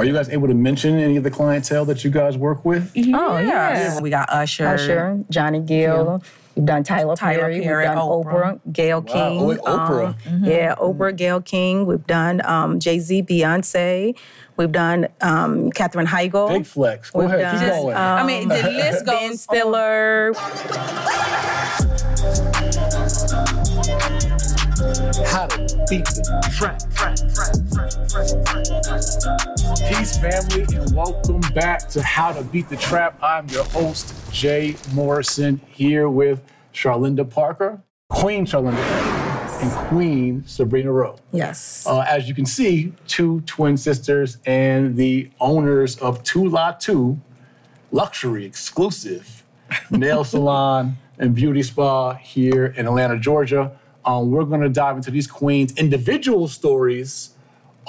Are you guys able to mention any of the clientele that you guys work with? Oh yeah. We got Usher. Usher, Johnny Gill. We've done Tyler, Tyler Perry, Perry, we've done Oprah. Oprah, Gayle Wow, King. oh, wait, Oprah. um, Yeah, Oprah, Gayle King. We've done um, Jay Z, Beyonce. We've done um, Katherine Heigl. Big flex. Go We've ahead, keep going. um, I mean, the list goes Ben on. Stiller. How to beat the trap. Peace, family, and welcome back to How to Beat the Trap. I'm your host, Jay Morrison, here with Charlinda Parker, Queen Charlinda, and Queen Sabrina Rowe. Yes. Uh, as you can see, two twin sisters and the owners of Two La Two, luxury exclusive nail salon and beauty spa here in Atlanta, Georgia. Um, we're going to dive into these queens' individual stories.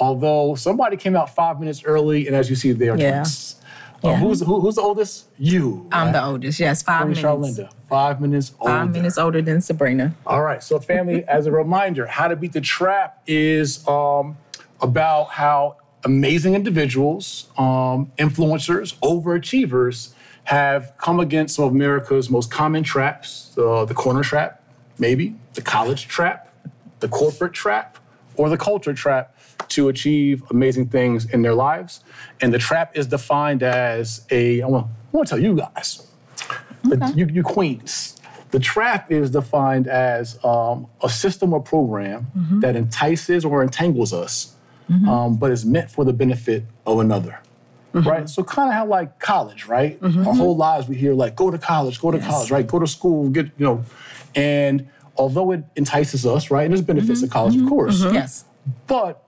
Although somebody came out five minutes early, and as you see, they are Yeah. twins. Uh, who's, who, who's the oldest? You. I'm right? the oldest. Yes, five Queen minutes. Charlinda. Five minutes older. Five minutes older than Sabrina. All right. So, family, as a reminder, How to Beat the Trap is um, about how amazing individuals, um, influencers, overachievers have come against some of America's most common traps uh, the corner trap, maybe, the college trap, the corporate trap, or the culture trap to achieve amazing things in their lives. And the trap is defined as a, I want, to tell you guys, the, you, you queens. The trap is defined as um, a system or program mm-hmm. that entices or entangles us, mm-hmm. um, but is meant for the benefit of another. Mm-hmm. Right? So, kind of how like college, right? Our whole lives we hear like, go to college, go to college, right? Go to school, get, you know. And although it entices us, right? And there's benefits of college, of course. Yes. But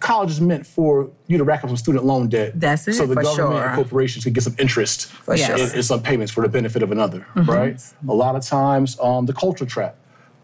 college is meant for you to rack up some student loan debt. That's it, So the for government sure. and corporations can get some interest For sure. in, in some payments for the benefit of another, right? A lot of times, um, the culture trap.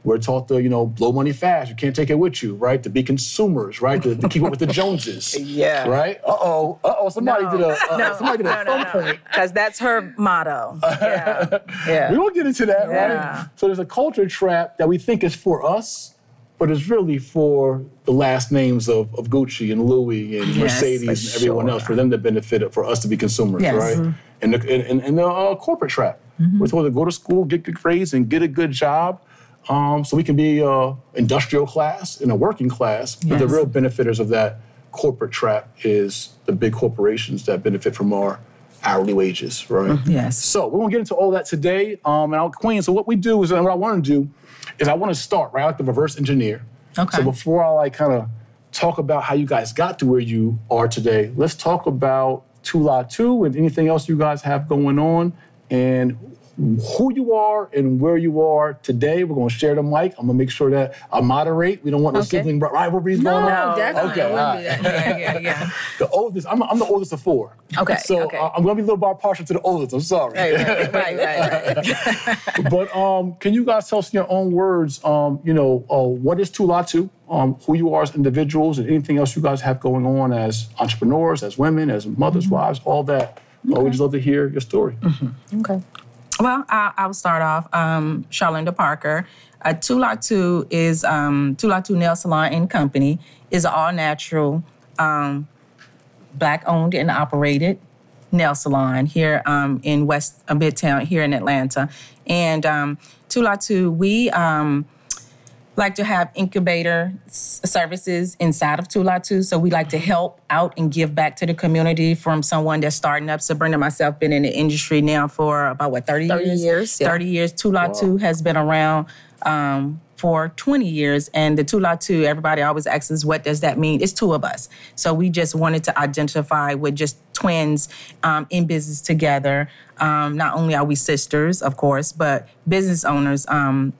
We're taught to, you know, blow money fast. You can't take it with you, right? To be consumers, right? To, to keep up with the Joneses. Yeah. Right? Uh oh. Uh oh. Somebody No. did a. Uh, No, somebody did a no, no, thumb no. point. Because that's her motto. Yeah. yeah. We won't get into that, Yeah. right? So there's a culture trap that we think is for us, but it's really for the last names of, of Gucci and Louis and Mercedes for and everyone sure. else, for them to benefit, for us to be consumers, Yes. right? And the, and, and- uh, corporate trap. We're told to go to school, get good grades, and get a good job. Um, so we can be uh, industrial class and a working class. But the real benefiters of that corporate trap is the big corporations that benefit from our hourly wages, right? Yes. So we're gonna get into all that today. Um, and our queen. So what we do is, and what I want to do is, I want to start right. I like the reverse engineer. Okay. So before I like kind of talk about how you guys got to where you are today, let's talk about Tula Two and anything else you guys have going on and who you are and where you are today. We're gonna share the mic. I'm gonna make sure that I moderate. We don't want no Okay. sibling rivalries going on. No, definitely. Okay, I wouldn't all do that. Yeah, yeah, yeah. The oldest. I'm, I'm the oldest of four. Okay, So okay. uh, I'm gonna be a little bit partial to the oldest. I'm sorry. Right, right, right, right. but um, can you guys tell us in your own words, um, you know, uh, what is Tulatu, um, who you are as individuals, and anything else you guys have going on as entrepreneurs, as women, as mothers, Mm-hmm. wives, all that. We'd just love to hear your story. Okay. Well, I, I will start off. Um, Charlinda Parker. Uh, Tulatu is um, Tulatu Nail Salon and Company is all natural, um, black owned and operated nail salon here um, in West uh, Midtown here in Atlanta. And um, Tulatu, we um, like to have incubator s- services inside of Tulatu. So we like to help out and give back to the community from someone that's starting up. Sabrina and myself been in the industry now for about what 30, 30 years, yeah. 30 years. Tulatu has been around um, for 20 years. And the Tulatu, everybody always asks us, what does that mean? It's two of us. So we just wanted to identify with just twins um, in business together. Um, not only are we sisters, of course, but business owners. Um,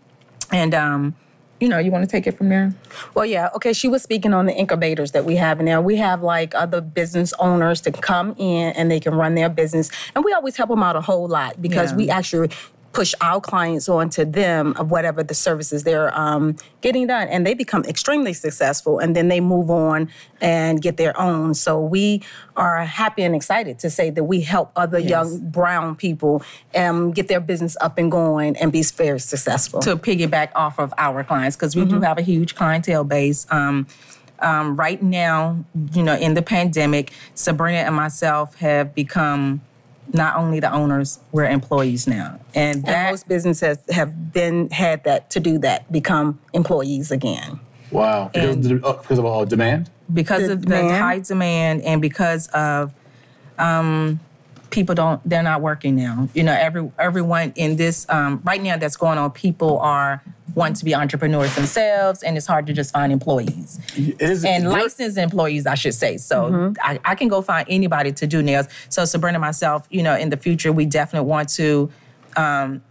and um, you know, you want to take it from there? Well, yeah. Okay. She was speaking on the incubators that we have now. We have like other business owners to come in and they can run their business, and we always help them out a whole lot because Yeah. we actually push our clients onto them of whatever the services they're um, getting done, and they become extremely successful, and then they move on and get their own. So we are happy and excited to say that we help other young brown people um, get their business up and going and be very successful. to piggyback off of our clients because we do have a huge clientele base. Um, Um, right now, you know, in the pandemic, Sabrina and myself have become not only the owners, we're employees now, and that And most businesses have been had that to do that, become employees again. Wow. Because, And- of the- uh, because of uh, demand? because The of the high demand and because of um, people don't they're not working now you know every everyone in this um, right now that's going on people are wanting to be entrepreneurs themselves and it's hard to just find employees. Is, and licensed employees i should say. So Mm-hmm. I, I can go find anybody to do nails. So sabrina and myself you know in the future we definitely want to um,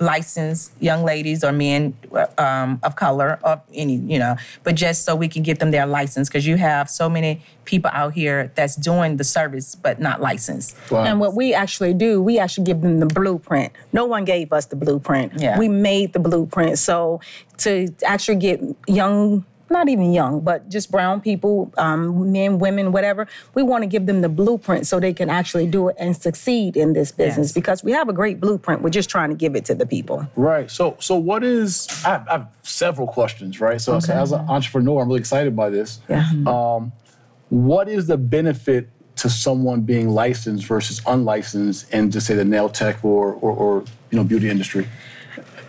license young ladies or men um, of color or any you know but just so we can get them their license because you have so many people out here that's doing the service but not licensed Wow. And what we actually do, we actually give them the blueprint. No one gave us the blueprint. Yeah. We made the blueprint. So to actually get young, not even young, but just brown people, um, men, women, whatever, we want to give them the blueprint so they can actually do it and succeed in this business Yes. because we have a great blueprint. We're just trying to give it to the people. Right. So, so what is? I have, I have several questions. Right. So, so as an entrepreneur, I'm really excited by this. Yeah. Um, what is the benefit to someone being licensed versus unlicensed in, just say, the nail tech or, or, or you know, beauty industry?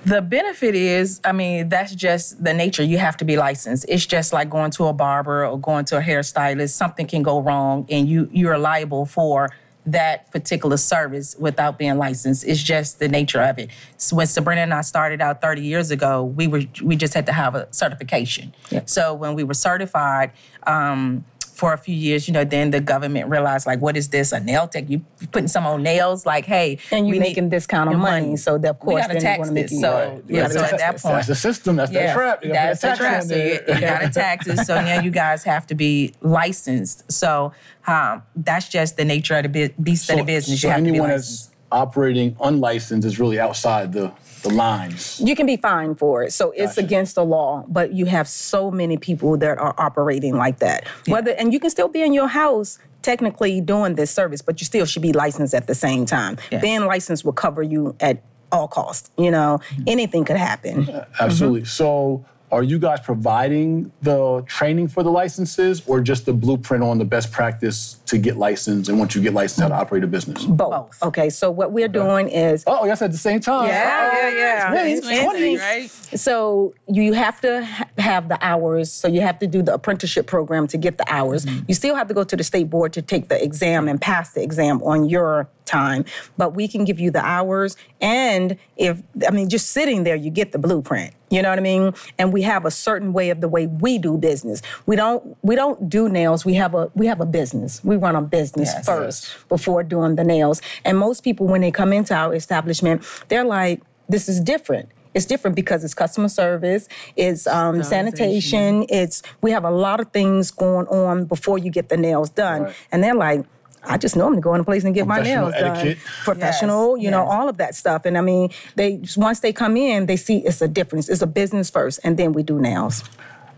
The benefit is, I mean, that's just the nature. You have to be licensed. It's just like going to a barber or going to a hairstylist. Something can go wrong, and you you're liable for that particular service without being licensed. It's just the nature of it. So when Sabrina and I started out 30 years ago, we were we just had to have a certification. So when we were certified. Um, for a few years, you know, then the government realized, like, what is this? A nail tech? You putting some on nails? Like, hey, And you're we making this kind of your money. So, of we course, gotta they tax wanna make this. you- So Right. Yeah, so at that point, That's the system. That's that trap. That's the tax trap. So you, there. you got to taxes. So now you guys have to be licensed. So um, that's just the nature of the bu- beast of the business. So you have to be anyone licensed. that's operating unlicensed is really outside the, the lines. You can be fined for it. So it's Gotcha. against the law, but you have so many people that are operating like that. Whether and you can still be in your house technically doing this service, but you still should be licensed at the same time. Yes. Being licensed will cover you at all costs. You know, mm-hmm. anything could happen. Uh, absolutely. Mm-hmm. So, are you guys providing the training for the licenses or just the blueprint on the best practice to get licensed and once you get licensed how to operate a business? Both. Both. Okay, so what we're doing is Oh, yes, at the same time. Yeah, Oh, yeah, yeah. it's It's 20, 20. right? So you have to have the hours. So you have to do the apprenticeship program to get the hours. Mm-hmm. You still have to go to the state board to take the exam and pass the exam on your time. But we can give you the hours. And if, I mean, just sitting there, you get the blueprint. You know what I mean? And we have a certain way of the way we do business. We don't we don't do nails. We have a we have a business. We run a business Yes. first before doing the nails. And most people when they come into our establishment, they're like, this is different. It's different because it's customer service, it's um, sanitation, it's we have a lot of things going on before you get the nails done. Right. And they're like, I just normally go in a place and get my Professional nails done. Professional, Yes, you know, yes. all of that stuff. And I mean, they once they come in, they see it's a difference. It's a business first, and then we do nails.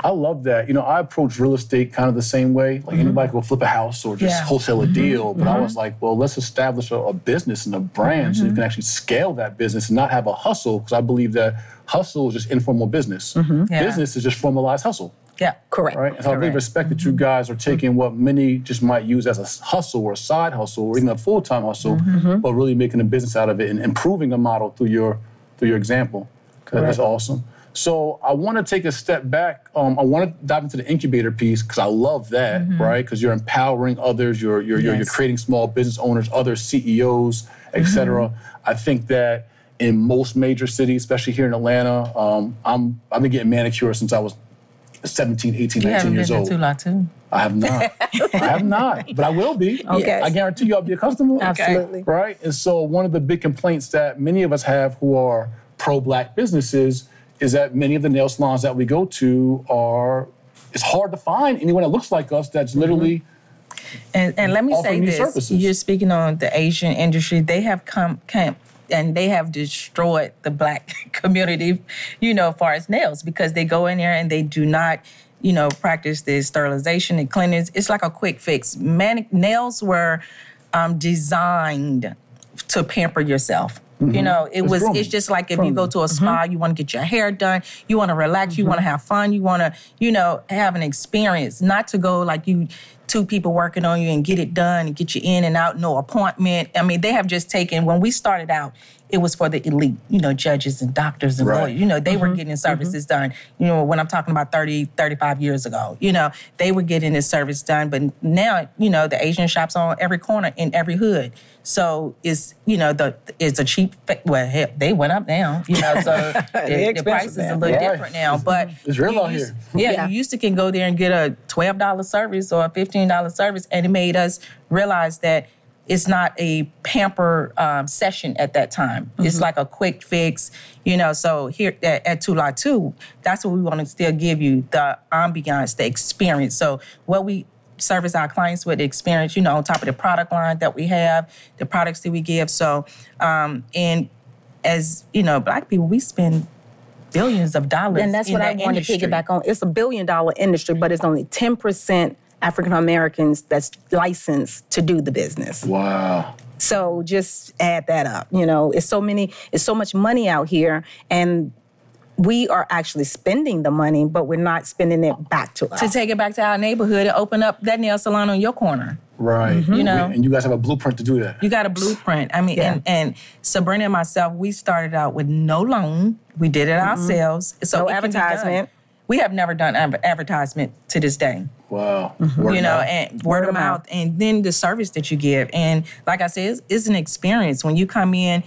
I love that. You know, I approach real estate kind of the same way. Like mm-hmm. anybody can flip a house or just Yeah. wholesale a mm-hmm. deal. But I mm-hmm. was like, well, let's establish a, a business and a brand so you can actually scale that business and not have a hustle. Because I believe that hustle is just informal business. Yeah. Business is just formalized hustle. Yeah. Correct. Right. And so I really Correct. respect that you guys are taking what many just might use as a hustle or a side hustle or even a full time hustle, but really making a business out of it and improving the model through your through your example. That's awesome. So I want to take a step back. Um, I want to dive into the incubator piece because I love that, right? Because you're empowering others, you're you're, you're you're creating small business owners, other CEOs, et cetera. I think that in most major cities, especially here in Atlanta, um, I'm I've been getting manicures since I was 17, 18, You 19 haven't years been old. too. I have not. I have not, but I will be. Okay. I guarantee you I'll be a customer. Absolutely. Right? And so one of the big complaints that many of us have who are pro-black businesses is that many of the nail salons that we go to are it's hard to find anyone that looks like us that's literally And, and let me say this: services. you're speaking on the Asian industry. They have come, come and they have destroyed the black community, you know, as far as nails, because they go in there and they do not, you know, practice the sterilization and cleanliness. It's like a quick fix. Man- nails were um, designed to pamper yourself. Mm-hmm. You know, it was. grooming. It's just like if you go to a mm-hmm. spa, you want to get your hair done, you want to relax, you want to mm-hmm. have fun, you want to, you know, have an experience. Not to go like you two people working on you and get it done and get you in and out, no appointment. I mean, they have just taken. When we started out, it was for the elite, you know, judges and doctors and Right. lawyers. You know, they were getting services done. You know, when I'm talking about 30, 35 years ago, you know, they were getting this service done. But now, you know, the Asian shops on every corner in every hood. So it's, you know, the it's a cheap, well, hell, they went up now, you know, so the, the price is a little Yeah. different now. But It's real out used- here. Yeah, Yeah. you used to can go there and get a $12 service or a $15 service, and it made us realize that it's not a pamper um, session at that time. It's like a quick fix, you know. So here at, at Tula Two, that's what we want to still give you the ambiance, the experience. So what we service our clients with the experience, you know, on top of the product line that we have, the products that we give. So, um, and as you know, black people, we spend billions of dollars. And that's in what I that want industry. to piggyback on. It's a billion dollar industry, but it's only 10% African Americans that's licensed to do the business. Wow. So just add that up. You know, it's so many, it's so much money out here, and we are actually spending the money, but we're not spending it back to us. to take it back to our neighborhood and open up that nail salon on your corner. Right. You know. And you guys have a blueprint to do that. You got a blueprint. I mean, Yeah. and, and Sabrina and myself, we started out with no loan. We did it ourselves. So No it can be done. advertisement. We have never done advertisement to this day. Wow. Mm-hmm. You know, mouth. and word, of mouth. and then the service that you give. And like I said, it's, it's an experience when you come in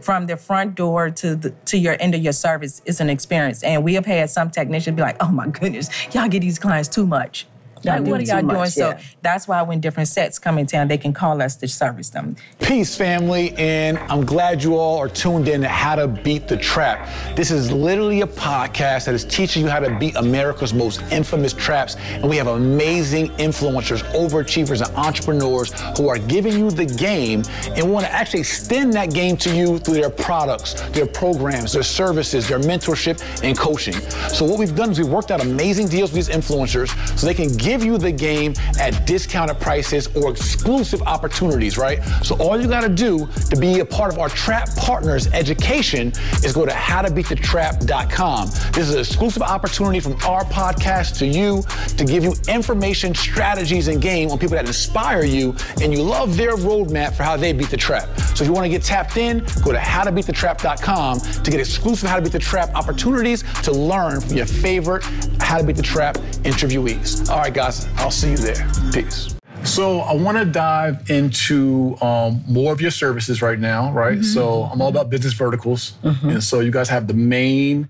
from the front door to the to your end of your service. It's an experience, and we have had some technicians be like, "Oh my goodness, y'all get these clients too much." Y'all Like, do what are y'all doing? much, So yeah. that's why when different sets come in town, they can call us to service them. Peace, family, and I'm glad you all are tuned in to How to Beat the Trap. This is literally a podcast that is teaching you how to beat America's most infamous traps, and we have amazing influencers, overachievers, and entrepreneurs who are giving you the game and want to actually extend that game to you through their products, their programs, their services, their mentorship, and coaching. So what we've done is we've worked out amazing deals with these influencers so they can give you the game at discounted prices or exclusive opportunities, right? So all you gotta do to be a part of our Trap Partners education is go to howtobeatthetrap.com. This is an exclusive opportunity from our podcast to you to give you information, strategies, and game on people that inspire you and you love their roadmap for how they beat the trap. So if you wanna get tapped in, go to howtobeatthetrap.com to get exclusive How to Beat the Trap opportunities to learn from your favorite How to Beat the Trap interviewees. All right, guys, I'll see you there. Peace. So I want to dive into um, more of your services right now, right? Mm-hmm. So I'm all about business verticals, mm-hmm. and so you guys have the main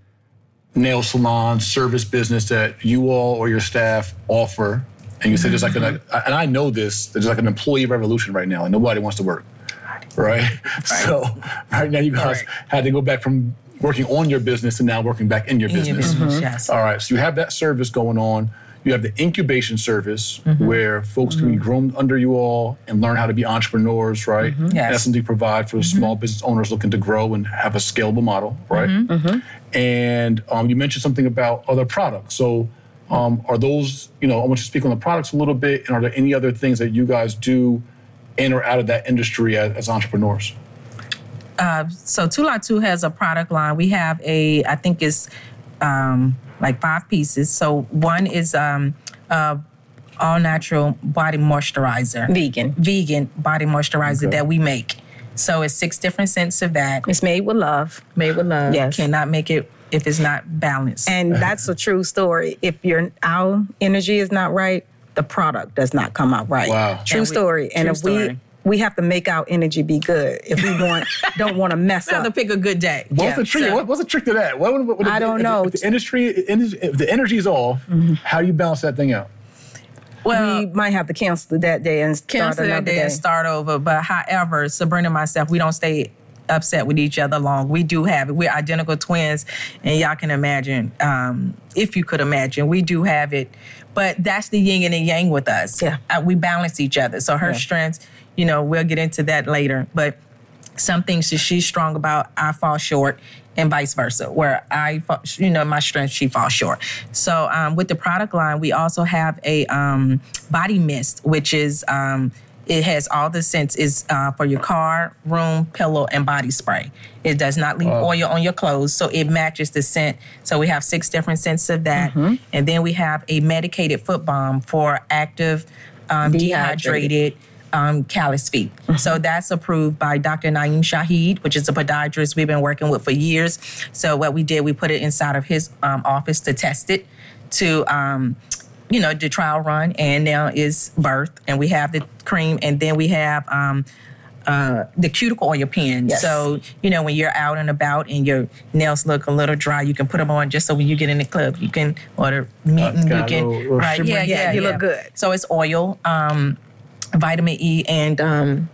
nail salon service business that you all or your staff offer, and you said there's like an, mm-hmm. and I know this, there's like an employee revolution right now, and nobody wants to work, right? So right now you guys Correct. had to go back from working on your business and now working back in your In your business. business, yes. All right, so you have that service going on. You have the incubation service mm-hmm. where folks can be mm-hmm. groomed under you all and learn how to be entrepreneurs, right? Mm-hmm. Yes. That's something you provide for small business owners looking to grow and have a scalable model, right? And um, you mentioned something about other products. So, um, are those, you know, I want you to speak on the products a little bit, and are there any other things that you guys do in or out of that industry as, as entrepreneurs? Uh, so Tula Two has a product line. We have a, I think it's um, like five pieces. So one is um, uh, all natural body moisturizer, Vegan. vegan body moisturizer Okay. that we make. So it's six different scents of that It's made with love. made with love. Yes. cannot make it if it's not balanced. And that's a true story. If your our energy is not right, the product does not come out right. Wow. True And we- story. and true if story. we we have to make our energy be good if we want don't want to mess I have to up. pick a good day. What's Yeah, the trick? so- what, what's the trick to that? What, what, what- I don't if- know. If the industry, if the energy is off, how do you balance that thing out? well, we might have to cancel that day and start cancel another that day day. and start over. But however, Sabrina and myself, we don't stay upset with each other long. We do have it. We're identical twins, and y'all can imagine, um, if you could imagine, we do have it. But that's the yin and the yang with us. Yeah. Uh, we balance each other. So her Yeah. strengths, you know, we'll get into that later. But some things that she's strong about, I fall short, and vice versa. Where I, you know, my strength, she falls short. So um, with the product line, we also have a um, body mist, which is um, It has all the scents. Is uh, for your car, room, pillow, and body spray. It does not leave oil on your clothes, so it matches the scent. So we have six different scents of that, and then we have a medicated foot balm for active, um, Dehydrated. dehydrated um, callus feet. So that's approved by Dr. Naeem Shahid, which is a podiatrist we've been working with for years. So what we did, we put it inside of his um, office to test it, to um, you know, the trial run, and now is birth, and we have the cream, and then we have. Um, uh, the cuticle oil pen. Yes. So, you know, when you're out and about and your nails look a little dry, you can put them on just so when you get in the club, you can, or the meeting, you can, little- little right? Yeah, Yeah, yeah, you yeah. look good. So it's oil, um, vitamin E, and um,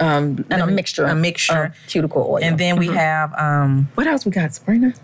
um, And a mixture. a mixture. of cuticle oil. And then we have um, what else we got, Sabrina?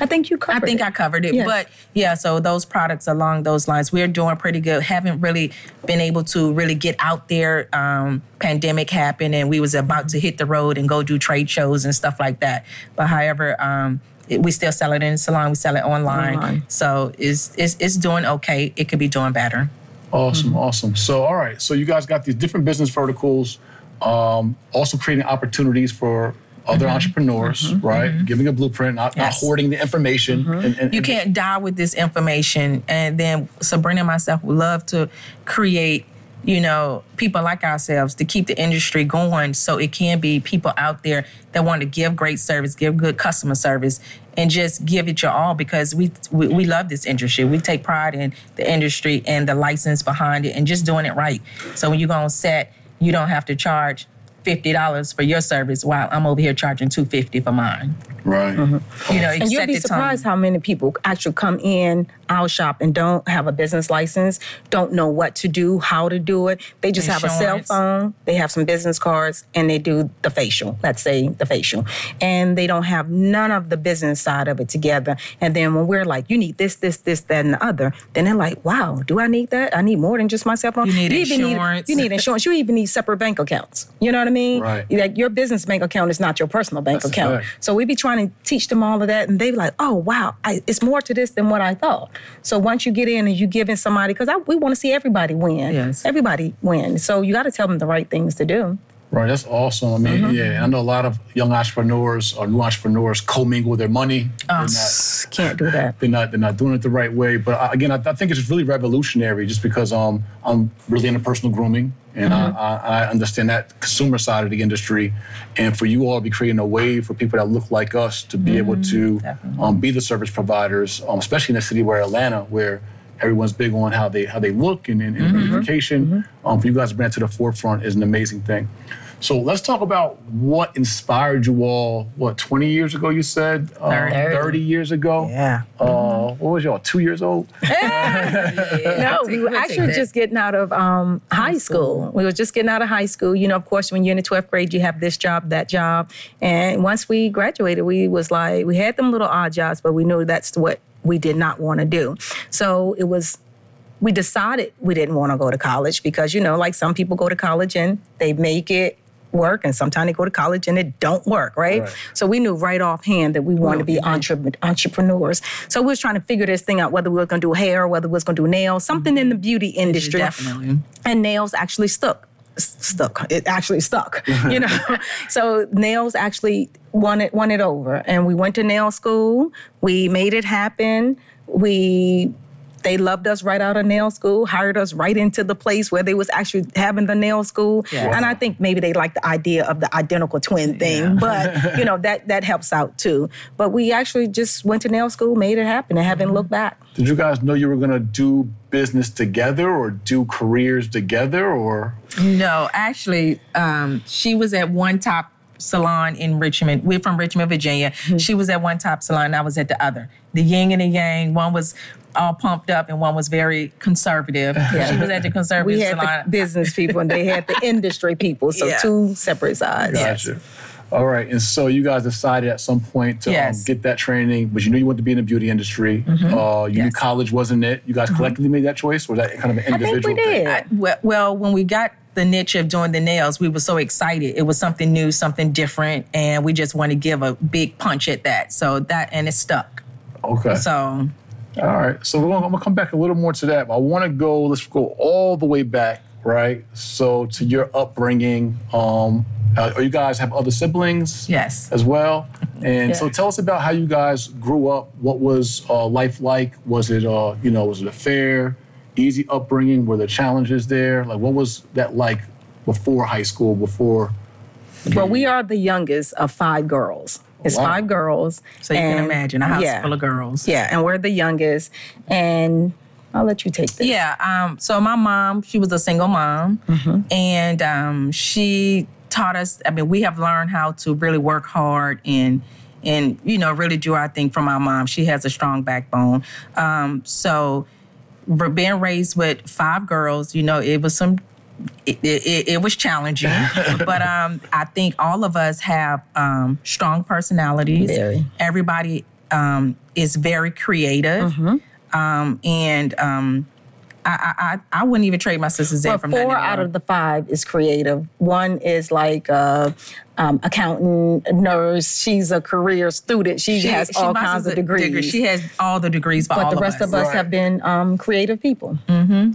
I think you covered. I think it. I covered it. Yes. But yeah, so those products along those lines, we're doing pretty good. Haven't really been able to really get out there. Um, pandemic happened and we was about to hit the road and go do trade shows and stuff like that. But however, um, it, we still sell it in the salon. We sell it online. Online. So it's, it's it's doing okay. It could be doing better. Awesome, mm-hmm. awesome. So, all right. So, you guys got these different business verticals, um, also creating opportunities for other mm-hmm. entrepreneurs, mm-hmm. right? Giving a blueprint, not, not hoarding the information. And, and, you can't die with this information. And then Sabrina and myself would love to create, you know, people like ourselves to keep the industry going so it can be people out there that want to give great service, give good customer service, and just give it your all because we, we, we love this industry. We take pride in the industry and the license behind it and just doing it right. So when you go on set, you don't have to charge fifty dollars for your service while I'm over here charging two fifty for mine. Right. Mm-hmm. You know, And you'll set be the tone. surprised how many people actually come in our shop and don't have a business license, don't know what to do, how to do it. They just have a cell phone, they have some business cards, and they do the facial, let's say the facial. And they don't have none of the business side of it together. And then when we're like, you need this, this, this, that, and the other, then they're like, wow, do I need that? I need more than just my cell phone. You need even insurance. Need, you need insurance. You even need separate bank accounts. You know what I mean? Right. Like your business bank account is not your personal bank That's account. So we be trying to teach them all of that, and they be like, "Oh wow, I, it's more to this than what I thought." So once you get in and you give in somebody, because we want to see everybody win. Yes. everybody win. So you got to tell them the right things to do. Right, that's awesome. I mean, Mm-hmm. yeah, I know a lot of young entrepreneurs or new entrepreneurs commingle their money. Oh. Not, Can't do that. they're not, they're not doing it the right way. But I, again, I, I think it's just really revolutionary, just because um, I'm really into personal grooming, and Mm-hmm. I, I, I understand that consumer side of the industry. And for you all to be creating a way for people that look like us to be able to um, be the service providers, um, especially in a city where Atlanta, where everyone's big on how they how they look and, and, and beautification. Um, for you guys to bring it to the forefront is an amazing thing. So let's talk about what inspired you all. What 20 years ago you said? Uh, Thirty. 30 years ago. Yeah. Uh, what was y'all? Two years old? No, we were actually just getting out of um, high school. We were just getting out of high school. You know, of course, when you're in the 12th grade, you have this job, that job. And once we graduated, we was like, we had them little odd jobs, but we knew that's what we did not want to do. So it was we decided we didn't want to go to college because you know like some people go to college and they make it work and sometimes they go to college and it don't work right, Right. so we knew right offhand that we wanted to be entre- entrepreneurs so we was trying to figure this thing out whether we were going to do hair or whether we was going to do nails something in mm-hmm. the beauty industry Definitely. and nails actually stuck stuck. It actually stuck you know? So nails actually won it won it over. And we went to nail school. We made it happen. We they loved us right out of nail school hired us right into the place where they was actually having the nail school Yeah. and i think maybe they like the idea of the identical twin thing but you know that that helps out too but we actually just went to nail school made it happen and haven't looked back Did you guys know you were gonna do business together or do careers together or? No, actually, um, she was at one top salon in Richmond. We're from Richmond, Virginia. Mm-hmm. She was at one top salon. I was at the other. The yin and the yang. One was all pumped up, and one was very conservative. She was at the conservative we had salon. the business people and they had the industry people so Yeah. two separate sides Gotcha. All right, and so you guys decided at some point to um, get that training, but you knew you wanted to be in the beauty industry. Uh, you knew Mm-hmm. College wasn't it. You guys collectively made that choice, or was that kind of an I think individual we thing? did. I- well, well, when we got the niche of doing the nails, we were so excited. It was something new, something different, and we just wanted to give a big punch at that. So that and it stuck. Okay. So All right. So we're gonna, I'm gonna come back a little more to that. But I want to go. Let's go all the way back, right? So to your upbringing, um, uh, you guys have other siblings? Yes. As well. And so tell us about how you guys grew up. What was uh, life like? Was it, uh, you know, was it a fair, easy upbringing? Were there challenges there? Like, what was that like before high school? Before Well, we are the youngest of five girls. It's Wow. five girls. So you can imagine a house yeah, full of girls. Yeah, and we're the youngest. And I'll let you take this. Yeah. Um, so my mom, she was a single mom, Mm-hmm. and um, she taught us. I mean, we have learned how to really work hard and and you know really do our thing from our mom. She has a strong backbone. Um, so we're being raised with five girls, you know, it was some. It, it, it was challenging, but um, I think all of us have um, strong personalities. Very. Everybody um, is very creative, Mm-hmm. um, and um, I, I I I wouldn't even trade my sisters in But from four that. out of the five is creative. One is like uh, um, accountant, nurse. She's a career student. She, has all my kinds of sister- degrees. degree- She has all the degrees for but all the of rest us. of us Right. have been um, creative people.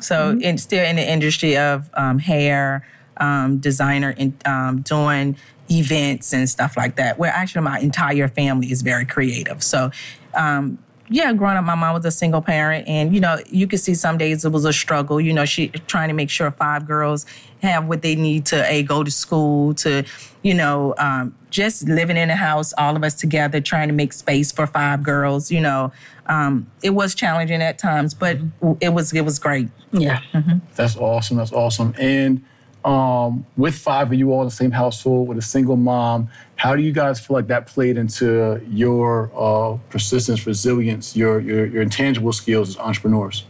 So, and still in the industry of um, hair, um, designer, and um, doing events and stuff like that. Where actually my entire family is very creative. So, um, yeah, growing up, my mom was a single parent, and you know, you could see some days it was a struggle. You know, she trying to make sure five girls have what they need to a go to school, to you know, um, just living in a house, all of us together, trying to make space for five girls. You know, um, it was challenging at times, but it was it was great. Yeah. That's awesome. That's awesome. And um, with five of you all in the same household with a single mom, how do you guys feel like that played into your uh, persistence, resilience, your, your your intangible skills as entrepreneurs?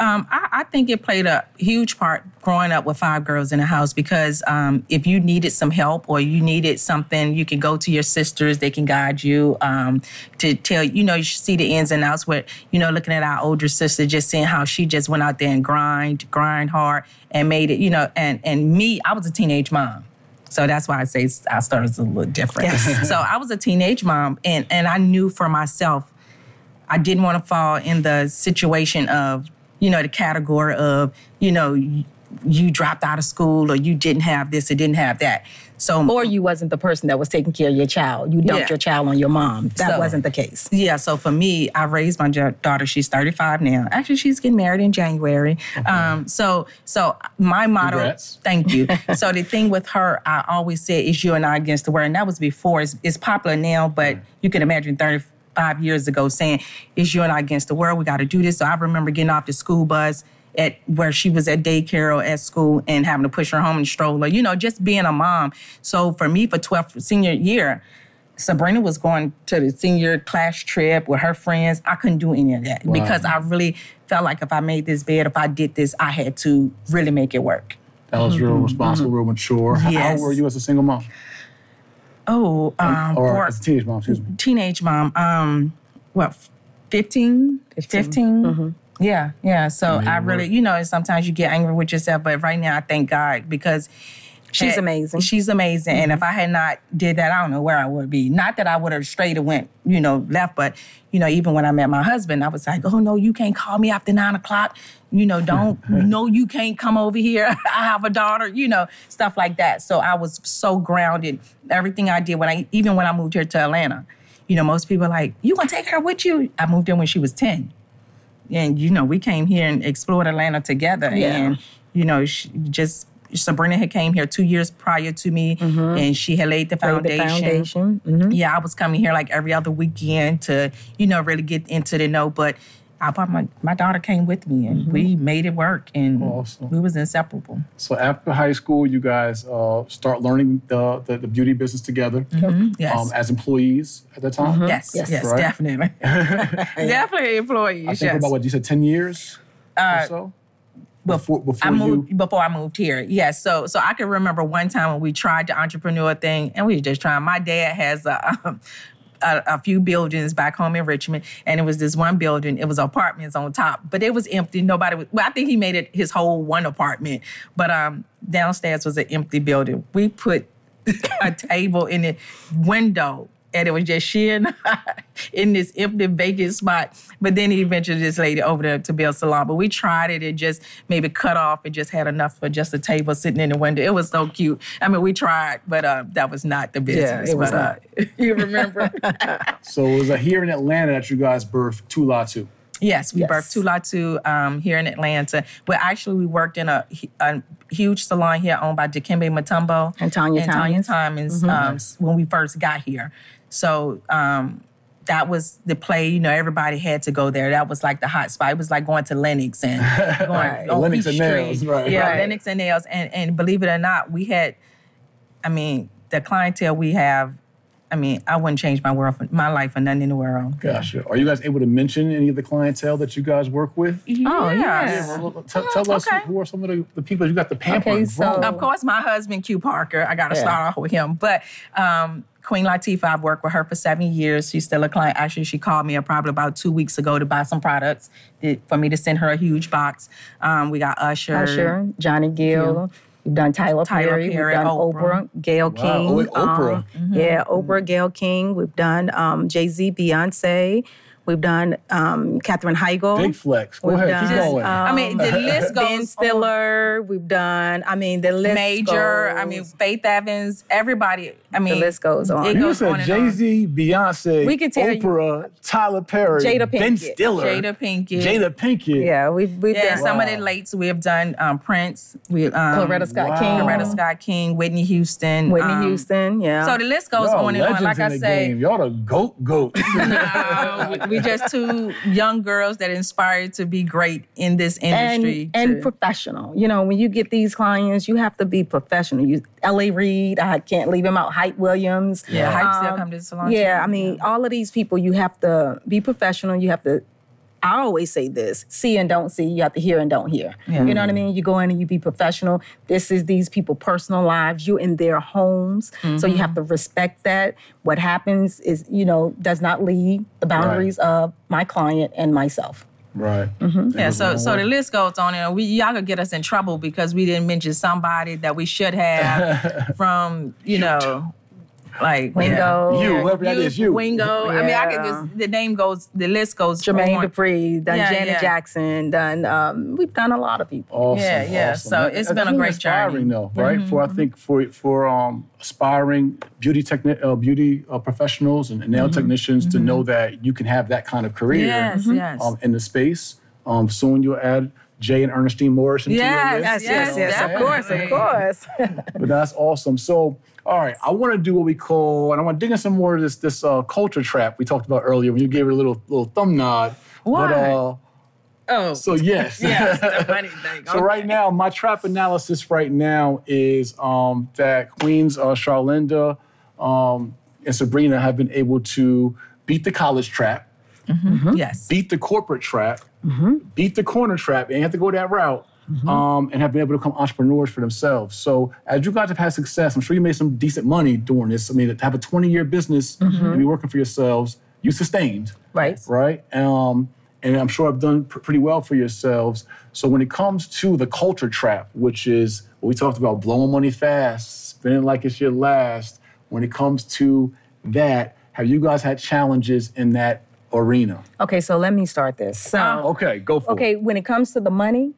Um, I, I think it played a huge part growing up with five girls in a house because um, if you needed some help or you needed something, you can go to your sisters. They can guide you um, to tell you know you should see the ins and outs. With you know looking at our older sister, just seeing how she just went out there and grind, grind hard, and made it. You know, and and me, I was a teenage mom. So that's why I say our story is a little different. so I was a teenage mom, and and I knew for myself I didn't want to fall in the situation of, you know, the category of, you know, you, you dropped out of school or you didn't have this or didn't have that. So, Or you wasn't the person that was taking care of your child. You dumped Yeah. your child on your mom. That So- wasn't the case. yeah, so for me, I raised my daughter. She's 35 now. Actually, she's getting married in January. Um, so, so my motto. Congrats. Thank you. so the thing with her, I always said, "Is you and I against the world," and that was before. It's, it's popular now, but you can imagine 35 years ago saying, "Is you and I against the world? We got to do this." So I remember getting off the school bus at where she was at daycare or at school and having to push her home in a stroller. You know, just being a mom. So for me, for 12th senior year. Sabrina was going to the senior class trip with her friends. I couldn't do any of that because I really felt like if I made this bed, if I did this, I had to really make it work. That was real responsible, real mature. How- How Yes. were you as a single mom? Oh, um, Or for as a teenage mom, excuse me. teenage mom, um, what, 15? 15? Yeah, yeah. So Made it I really, you know, sometimes you get angry with yourself, but right now I thank God because She's had- amazing. She's amazing. And if mm-hmm. I had not did that, I don't know where I would be. Not that I would have straight and went, you know, left, but you know, even when I met my husband, I was like, oh no, you can't call me after nine o'clock. You know, don't no, you can't come over here. I have a daughter, you know, stuff like that. So I was so grounded. Everything I did when I even when I moved here to Atlanta, you know, most people are like, you gonna take her with you? I moved in when she was 10 and you know we came here and explored Atlanta together, Yeah. and you know she just Sabrina had came here two years prior to me, and she had laid the Laid the foundation. foundation. Mhm. Yeah, I was coming here like every other weekend to you know really get into the know, but. I brought my, my daughter came with me and we made it work and Awesome. we was inseparable. So after high school, you guys uh, start learning the, the, the beauty business together Yes. um, as employees at that time. yes, yes, Yes. Right. definitely. definitely employees. I think yes. about what you said, 10 years or so? Before, before I moved you. before I moved here. Yes, so so I can remember one time when we tried the entrepreneur thing, and we were just trying. My dad has a, a, a few buildings back home in Richmond, and it was this one building. It was apartments on top, but it was empty. Nobody. Was, well, I think he made it his whole one apartment, but um, downstairs was an empty building. We put a table in the window and it was just she and I in this empty vacant spot. But then he ventured this lady over there to build salon. But we tried it and just maybe cut off and just had enough for just a table sitting in the window. It was so cute. I mean, we tried, but uh, that was not the business. Yeah, it was but, Uh, you remember? So it was uh, here in Atlanta that you guys birthed Tu Latu. Yes, we Yes. birthed two lot two um, here in Atlanta. But actually, we worked in a, a huge salon here owned by Dikembe Mutombo And Tanya and Tanya Timons. Timons um, when we first got here. So um, that was the play. You know, everybody had to go there. That was like the hot spot. It was like going to Lenox and going Right. on Lenox and Peachtree. Nails, right. Yeah, Right. Lenox and Nails. And and believe it or not, we had. I mean, the clientele we have. I mean, I wouldn't change my world, for, my life for nothing in the world. Gotcha. Are you guys able to mention any of the clientele that you guys work with? Oh, yes. yeah. Well, tell, tell us Okay. who are some of the, the people you got the pampering Okay, so- from. Of course, my husband, Q Parker. I got to Yeah. start off with him. But um, Queen Latifah, I've worked with her for seven years. She's still a client. Actually, she called me probably about two weeks ago to buy some products for me to send her a huge box. Um, we got Usher. Usher, Johnny Gill. We've done Tyler, Tyler Perry. Perry, We've done Oprah. Oprah, Gayle Wow. King. Oh, wait, Oprah. um, Yeah, Oprah, Gayle King. We've done um, Jay Z, Beyonce. We've done um, Katherine Heigl. Big flex. Go We've ahead, keep going. um, I mean, the list goes Ben on. Stiller. We've done. I mean, the list Major. Goes, I mean, Faith Evans. Everybody. I mean, the list goes on. It you goes said Jay Z, Beyonce, We could tell you- Oprah, Tyler Perry, Jada Ben Stiller, Jada Pinkett. Jada Pinkett. yeah, we've we've Yeah, done some of the lates we have done. Um, Prince. We um, Coretta Scott Wow. King, Loretta Scott King, Whitney Houston, Whitney um, Houston. Yeah. So the list goes Y'all on and on. Like in I the say, game. y'all the goat goat. Uh, we we just two young girls that inspired to be great in this industry. and to- professional. You know, when you get these clients, you have to be professional. You L.A. Reid, I can't leave him out. Hype Williams. yeah, hype still Um, come to the salon. Yeah, too. I mean, all of these people, you have to be professional. You have to. I always say this: see and don't see. You have to hear and don't hear. You know what I mean? You go in and you be professional. This is these people' personal lives. You're in their homes, so you have to respect that. What happens is, you know, does not leave the boundaries of my client and myself. right. Mm-hmm. Yeah, so so the list goes on, and we y'all could get us in trouble because we didn't mention somebody that we should have from you know, like Wingo. You, whoever that is, you. Wingo. I mean, I could just the name goes, the list goes. Jermaine on. Dupri, done Yeah, Janet yeah. Jackson, done um, we've done a lot of people. Awesome. Yeah, yeah. awesome. So That- it's that's been a great inspiring, journey. though, right? For I think for for um aspiring beauty techni- uh, beauty uh, professionals and nail technicians to know that you can have that kind of career Yes, yes. um, in the space. Um, soon you'll add Jay and Ernestine Morris into Yes, your list. yes, yes, yes, of course, of course. But that's awesome. So, all right, I want to do what we call, and I want to dig in some more of this this uh, culture trap we talked about earlier when you gave it a little little thumb nod. What? But, uh, Oh, so yes. yes, the funny thing. So right now, my trap analysis right now is um, that Queens uh, Charlinda um, and Sabrina have been able to beat the college trap, yes, beat the corporate trap, beat the corner trap, and have to go that route. Um, and have been able to become entrepreneurs for themselves. So, as you guys have had success, I'm sure you made some decent money doing this. I mean, to have a 20 year business and be working for yourselves, you sustained Right. right? Um, and I'm sure I've done pr- pretty well for yourselves. So when it comes to the culture trap, which is what we talked about, blowing money fast, spending like it's your last. When it comes to that, have you guys had challenges in that arena? Okay, so let me start this. So, ah, Okay, go for okay, it. Okay, when it comes to the money,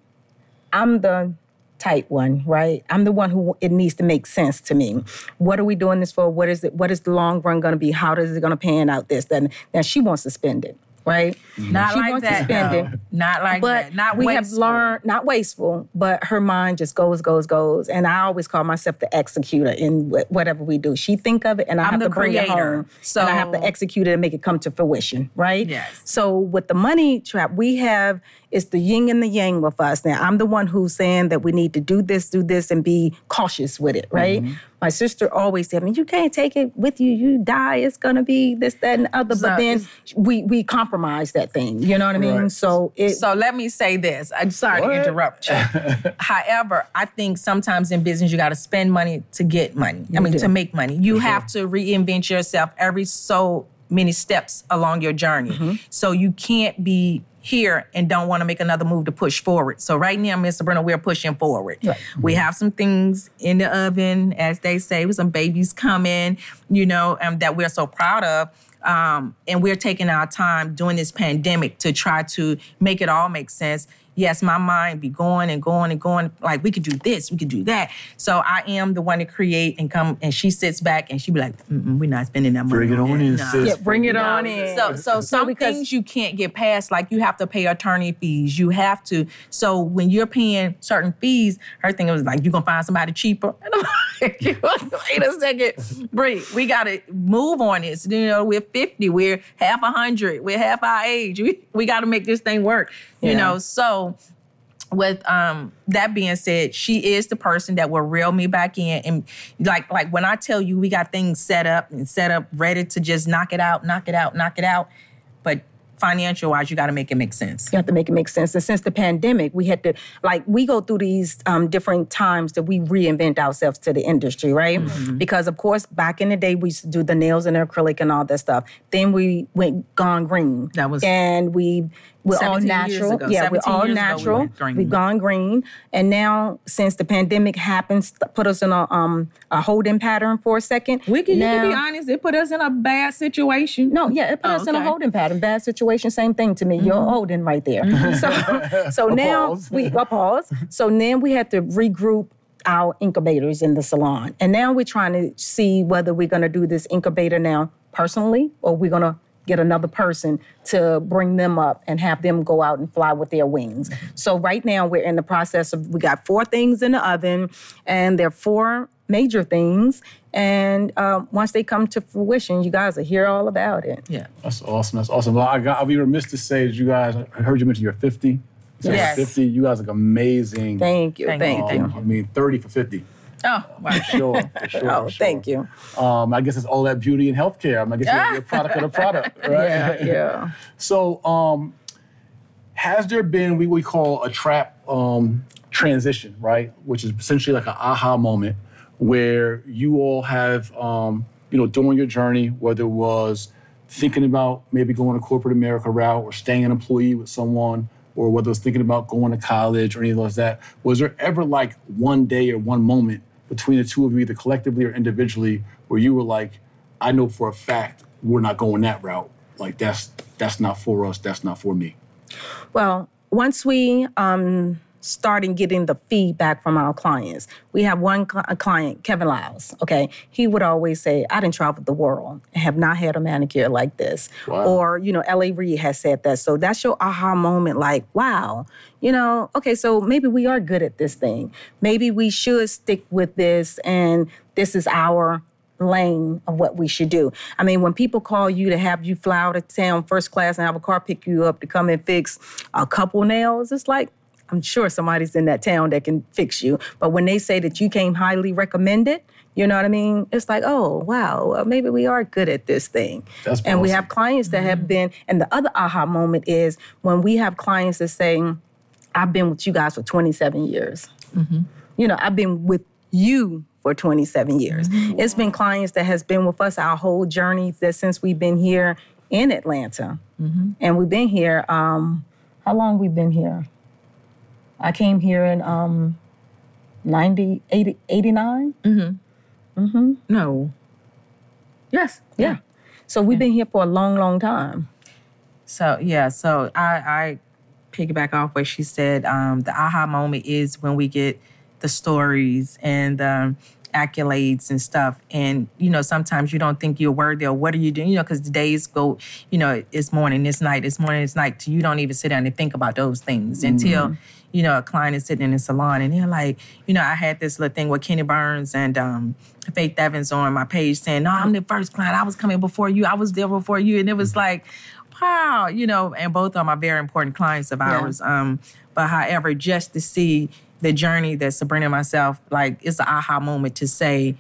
I'm the tight one, right? I'm the one who it needs to make sense to me. What are we doing this for? What is it? What is the long run going to be? How is it going to pan out? This then, now she wants to spend it, right? not she like wants that. to spend though. it. Not like but that. Not we wasteful. have learned not wasteful but her mind just goes goes goes and i always call myself the executor in wh- whatever we do she think of it and i I'm have the to bring it creator. home and i have to execute it and make it come to fruition right Yes. so with the money trap we have it's the yin and the yang with us now i'm the one who's saying that we need to do this do this and be cautious with it right Mm-hmm. My sister always said I mean, you can't take it with you you die it's gonna be this that and the other So but then we we compromise that thing you know what i mean Right. so it So let me say this. I'm sorry What? to interrupt you. However, I think sometimes in business you got to spend money to get money. I mean, do. to make money. You have to reinvent yourself every so many steps along your journey. So you can't be here and don't want to make another move to push forward. So right now, Mr. Sabrina, we're pushing forward. We have some things in the oven, as they say, with some babies coming, you know, um, that we're so proud of. Um, and we're taking our time during this pandemic to try to make it all make sense. Yes, my mind be going and going and going. Like we could do this, we could do that. So I am the one to create and come. And she sits back and she be like, Mm-mm, "We're not spending that money." Bring it on in, Nah. sis. Yeah, bring it on in. So, so some because- things you can't get past, like you have to pay attorney fees. You have to. So when you're paying certain fees, her thing was like, you gonna find somebody cheaper. And I'm like, wait a second, Bree, we gotta move on this. You know, we're 50, we're half a hundred, we're half our age. We we gotta make this thing work. You Yeah. know, so with um that being said, she is the person that will reel me back in. And like like when I tell you we got things set up and set up ready to just knock it out, knock it out, knock it out. But financial wise, you gotta make it make sense. You have to make it make sense. And since the pandemic, we had to like we go through these um, different times that we reinvent ourselves to the industry, right? Mm-hmm. Because of course, back in the day, we used to do the nails and acrylic and all that stuff. Then we went gone green. That was- and we we're all 17 years natural. ago. Yeah, we're all we natural. went green. We've gone green, and now since the pandemic happened, put us in a um a holding pattern for a second. We can, you can be honest, it put us in a bad situation. no, yeah, it put Oh, us in a holding pattern. Bad situation, same thing to me. You're holding right there. So, so now pause. we a pause. So then we had to regroup our incubators in the salon, and now we're trying to see whether we're going to do this incubator now personally, or we're going to get another person to bring them up and have them go out and fly with their wings. So right now we're in the process of we got four things in the oven, and they're four major things. And um, once they come to fruition, you guys will hear all about it. Yeah. That's awesome. That's awesome. Well, I got, I'll be remiss to say that you guys, I heard you mention you're 50. So Yes. 50. You guys are amazing. Thank you. Thank Thank, you, you. I mean, 30 for 50. Oh, wow. For sure. For sure. Oh, for sure. thank you. Um, I guess it's all that beauty and healthcare. I, mean, I guess you're, a product of the product, right? Yeah, yeah. So, um, has there been what we call a trap um, transition, right? Which is essentially like an aha moment where you all have, um, you know, during your journey, whether it was thinking about maybe going a corporate America route or staying an employee with someone, or whether it was thinking about going to college or anything like that, was there ever like one day or one moment between the two of you, either collectively or individually, where you were like, I know for a fact we're not going that route. Like that's that's not for us. That's not for me. Well, once we um, started getting the feedback from our clients, we have one cl- client, Kevin Liles. Okay, he would always say, "I didn't travel the world and have not had a manicure like this," Wow. or you know, L.A. Reid has said that. So that's your aha moment. Like, wow, you know, okay, so maybe we are good at this thing. Maybe we should stick with this, and this is our lane of what we should do. I mean, when people call you to have you fly out of town first class and have a car pick you up to come and fix a couple nails, it's like, I'm sure somebody's in that town that can fix you. But when they say that you came highly recommended, you know what I mean? It's like, oh, wow, well, maybe we are good at this thing. That's and we have clients that have mm-hmm. been, and the other aha moment is when we have clients that say, I've been with you guys for 27 years. Mm-hmm. You know, I've been with you for 27 years. Mm-hmm. It's been clients that has been with us our whole journey that since we've been here in Atlanta. And we've been here, um, how long we've been here? I came here in um, 90, 80, 89? No. Yes. Yeah. So we've been here for a long, long time. So yeah, so I I piggyback off what she said. Um, the aha moment is when we get the stories and um, accolades and stuff. And you know, sometimes you don't think you're worthy or what are you doing? You know, because the days go. You know, it's morning, it's night, it's morning, it's night. You don't even sit down and think about those things until. You know, a client is sitting in the salon and they're like, you know, I had this little thing with Kenny Burns and um, Faith Evans on my page saying, no, I'm the first client. I was coming before you. I was there before you. And it was like, wow, you know, and both of my very important clients of ours. Um, but however, just to see the journey that Sabrina and myself, like, it's an aha moment to say,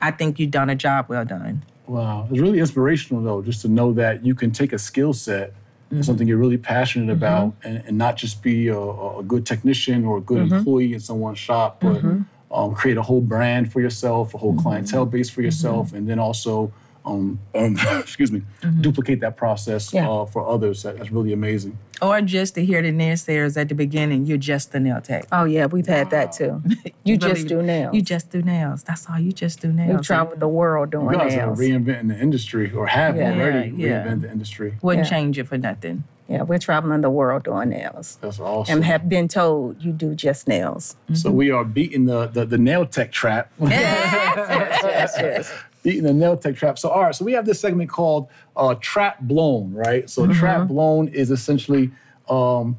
I think you've done a job well done. Wow, it's really inspirational though, just to know that you can take a skill set, Mm-hmm. something you're really passionate mm-hmm. about, and, and not just be a, a good technician or a good mm-hmm. employee in someone's shop, but um, create a whole brand for yourself, a whole clientele base for yourself, and then also um, um excuse me, duplicate that process Yeah. uh, for others. That, that's really amazing. Or just to hear the naysayers at the beginning, you're just a nail tech. Oh yeah, we've had that too. You just do nails. You just do nails. That's all. You just do nails. we traveled the world You doing guys are nails. reinventing the industry, or have Yeah. already Yeah, yeah. reinvented the industry. Wouldn't Yeah. change it for nothing. yeah, we're traveling the world doing nails, That's awesome. and have been told you do just nails. so we are beating the, the the nail tech trap. yes, yes. beating the nail tech trap. So, all right, so we have this segment called uh, Trap Blown, right? So, Trap Blown is essentially um,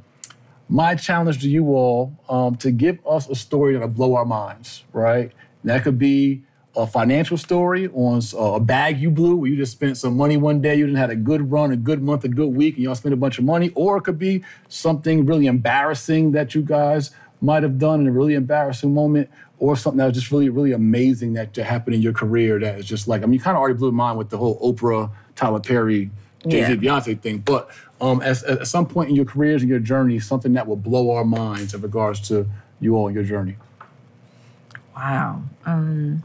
my challenge to you all um, to give us a story that'll blow our minds, right? And that could be a financial story on a bag you blew where you just spent some money one day, you didn't had a good run, a good month, a good week, and y'all spent a bunch of money, or it could be something really embarrassing that you guys might have done in a really embarrassing moment, or something that was just really, really amazing that happened in your career that is just like, I mean, you kind of already blew mine with the whole Oprah, Tyler Perry, Jay-Z, Yeah. Beyonce thing, but um, as, at some point in your careers and your journey, something that will blow our minds in regards to you all and your journey. Wow. Um,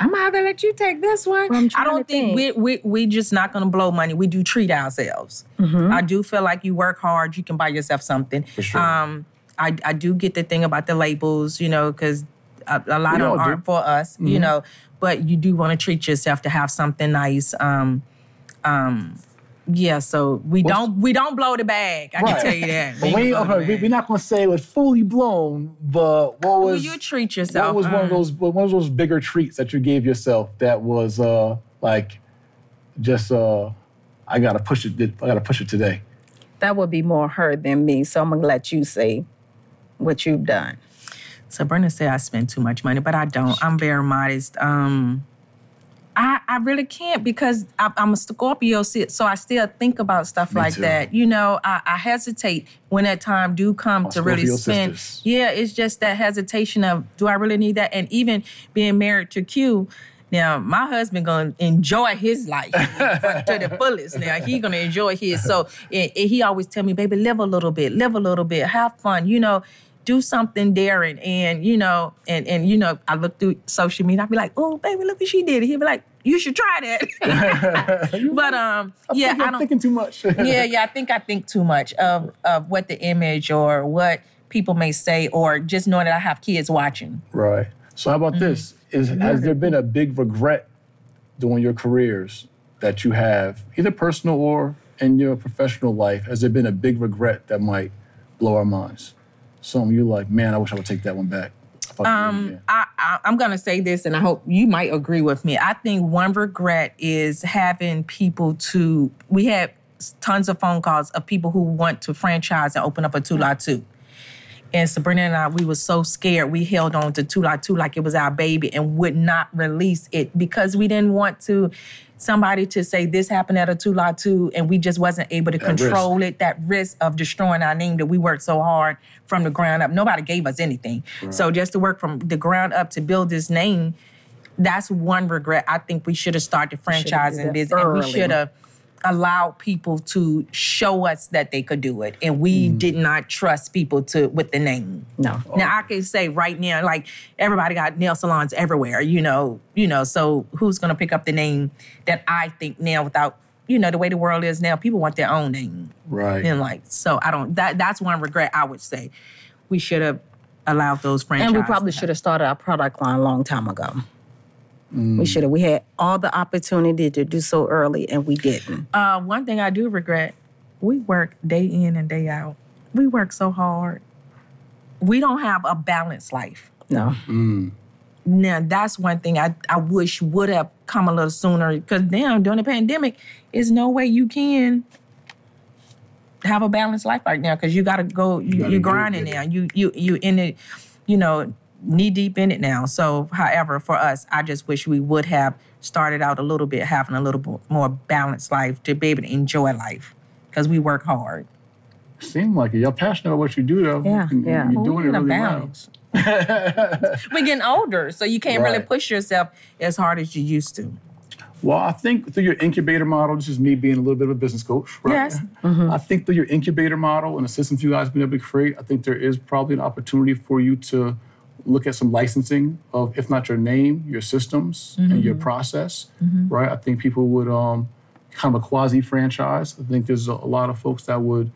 I'm gonna have to let you take this one. Well, I'm I trying don't think, think. we we we just not gonna blow money. We do treat ourselves. Mm-hmm. I do feel like you work hard, you can buy yourself something. For sure. Um, I I do get the thing about the labels, you know, because a, a lot We of all them do. aren't for us, you know. But you do want to treat yourself to have something nice. Um, um, yeah. So we don't we don't blow the bag. I can tell you that. We we, don't blow the okay, we, bag. we're not going to say it was fully blown, but what Well, was you treat yourself. what was one of um, those one of those bigger treats that you gave yourself that was uh like just uh I gotta push it I gotta push it today. That would be more her than me. So I'm gonna let you say what you've done. So Brenda said I spend too much money, but I don't. I'm very modest. Um, I I really can't because I, I'm a Scorpio, so so I still think about stuff Me like too. that. You know, I, I hesitate when that time do come to really spend. sisters. Yeah, it's just that hesitation of do I really need that? And even being married to Q. Now, my husband gonna enjoy his life to the fullest. Now he gonna enjoy his. So and- and he always tell me, baby, live a little bit, live a little bit, have fun. You know, do something daring. And you know, and and you know, I look through social media. i'd be like, oh, baby, look what she did. He'd be like, you should try that. but um, yeah, I'm thinking too much. yeah, yeah. I think I think too much of of what the image or what people may say, or just knowing that I have kids watching. Right. So how Mm-hmm. about this? Is has there been a big regret during your careers that you have, either personal or in your professional life? Has there been a big regret that might blow our minds? Something you're like, man, I wish I would take that one back. If I could do it again." I, I I'm gonna say this, and I hope you might agree with me. I think one regret is having people to. We had tons of phone calls of people who want to franchise and open up a Tulatu. And Sabrina and I, we were so scared. We held on to Tulatu like it was our baby and would not release it because we didn't want to somebody to say this happened at a Tulatu and we just wasn't able to risk. control it. That risk of destroying our name that we worked so hard from the ground up. Nobody gave us anything. So just to work from the ground up to build this name, that's one regret. I think we should have started franchising this business and we should have allowed people to show us that they could do it. And we mm. did not trust people to with the name. No. Now I can say right now, like everybody got nail salons everywhere, you know, you know, so who's gonna pick up the name that I think now without you know, the way the world is now, people want their own name. right. And like, so I don't that that's one regret I would say. We should have allowed those franchises. And we probably should have started our product line a long time ago. We should have. We had all the opportunity to do so early, and we didn't. Uh, one thing I do regret, we work day in and day out. We work so hard. We don't have a balanced life. No. Now that's one thing I, I wish would have come a little sooner. Cause damn, during the pandemic, there's no way you can have a balanced life right now. Cause you gotta go, you, you're grinding yeah. now. You you you in it, you know, knee deep in it now. So however, for us, I just wish we would have started out a little bit having a little bit more balanced life to be able to enjoy life. Cause we work hard. Seem like it. You're passionate about what you do, though. Yeah, You- yeah. You're doing we it in a really well. balance. We're getting older, so you can't really push yourself as hard as you used to. Well, I think through your incubator model, this is me being a little bit of a business coach, right? Yes. Mm-hmm. I think through your incubator model and the systems you guys have been able to create, I think there is probably an opportunity for you to look at some licensing of, if not your name, your systems and your process, right? I think people would um, kind of a quasi franchise. I think there's a, a lot of folks that would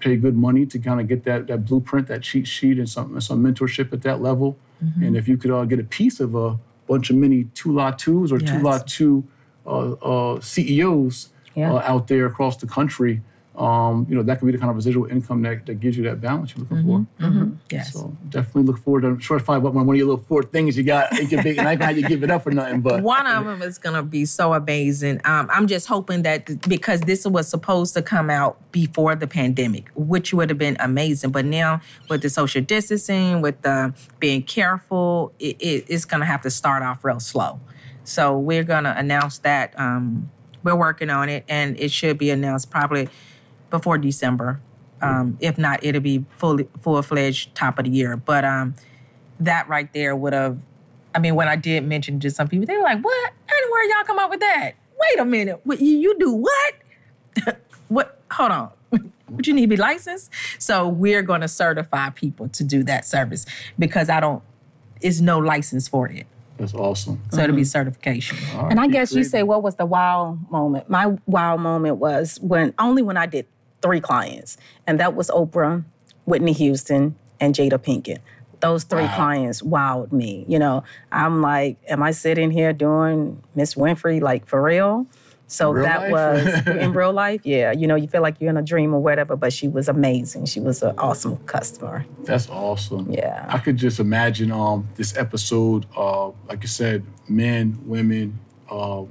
pay good money to kind of get that that blueprint, that cheat sheet, and some some mentorship at that level. And if you could uh, get a piece of a bunch of mini Tulatus or two Yes. lot two uh, uh, CEOs Yeah. uh, out there across the country, um, you know that could be the kind of residual income that, that gives you that balance you're looking for. Yes. So definitely look forward to. I'm sure find out one of your little four things you got incubate, and I can have you give it up for nothing. But One of them is gonna be so amazing. Um, I'm just hoping that because this was supposed to come out before the pandemic, which would have been amazing. But now with the social distancing, with the being careful, it, it, it's gonna have to start off real slow. So we're gonna announce that. Um, we're working on it, and it should be announced probably before December. Um, if not, it'll be fully full fledged top of the year. But um, that right there would have. I mean, when I did mention to some people, they were like, "What? And where y'all come up with that? Wait a minute, what, you, you do what? what? Hold on." Would you need to be licensed? So we're going to certify people to do that service because I don't. Is no license for it, that's awesome. so it'll be certification. All right, And I keep guess you say, what was the wow moment? My wow moment was when only when I did three clients, and that was Oprah, Whitney Houston, and Jada Pinkett. Those three Wow. clients wowed me. You know, I'm like, am I sitting here doing Miss Winfrey like for real? So Real that life? was in real life, yeah. You know, you feel like you're in a dream or whatever, but she was amazing. She was an awesome customer. That's awesome. Yeah. I could just imagine um, this episode, uh, like you said, men, women, uh,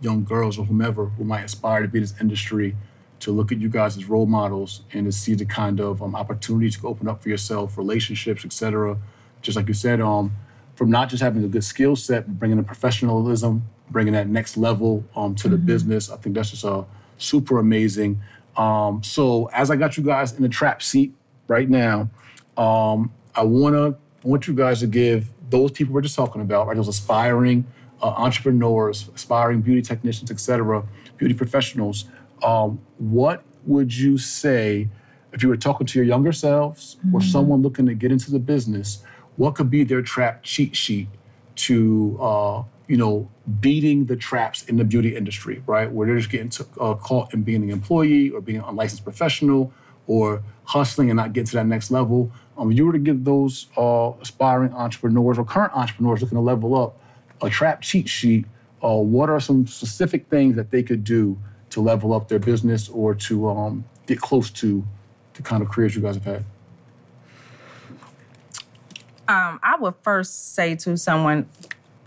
young girls, or whomever who might aspire to be in this industry, to look at you guys as role models and to see the kind of um, opportunities to open up for yourself, relationships, etc. Just like you said, um, from not just having a good skill set, but bringing the professionalism, bringing that next level um, to the business. I think that's just uh, super amazing. Um, so as I got you guys in the trap seat right now, um, I wanna I want you guys to give those people we're just talking about, right? Those aspiring uh, entrepreneurs, aspiring beauty technicians, etc., beauty professionals. Um, what would you say if you were talking to your younger selves or someone looking to get into the business? What could be their trap cheat sheet to uh, you know beating the traps in the beauty industry, right? Where they're just getting to, uh, caught in being an employee or being an unlicensed professional or hustling and not getting to that next level. Um, if you were to give those uh, aspiring entrepreneurs or current entrepreneurs looking to level up a trap cheat sheet, uh, what are some specific things that they could do to level up their business or to um, get close to the kind of careers you guys have had? um, I would first say to someone,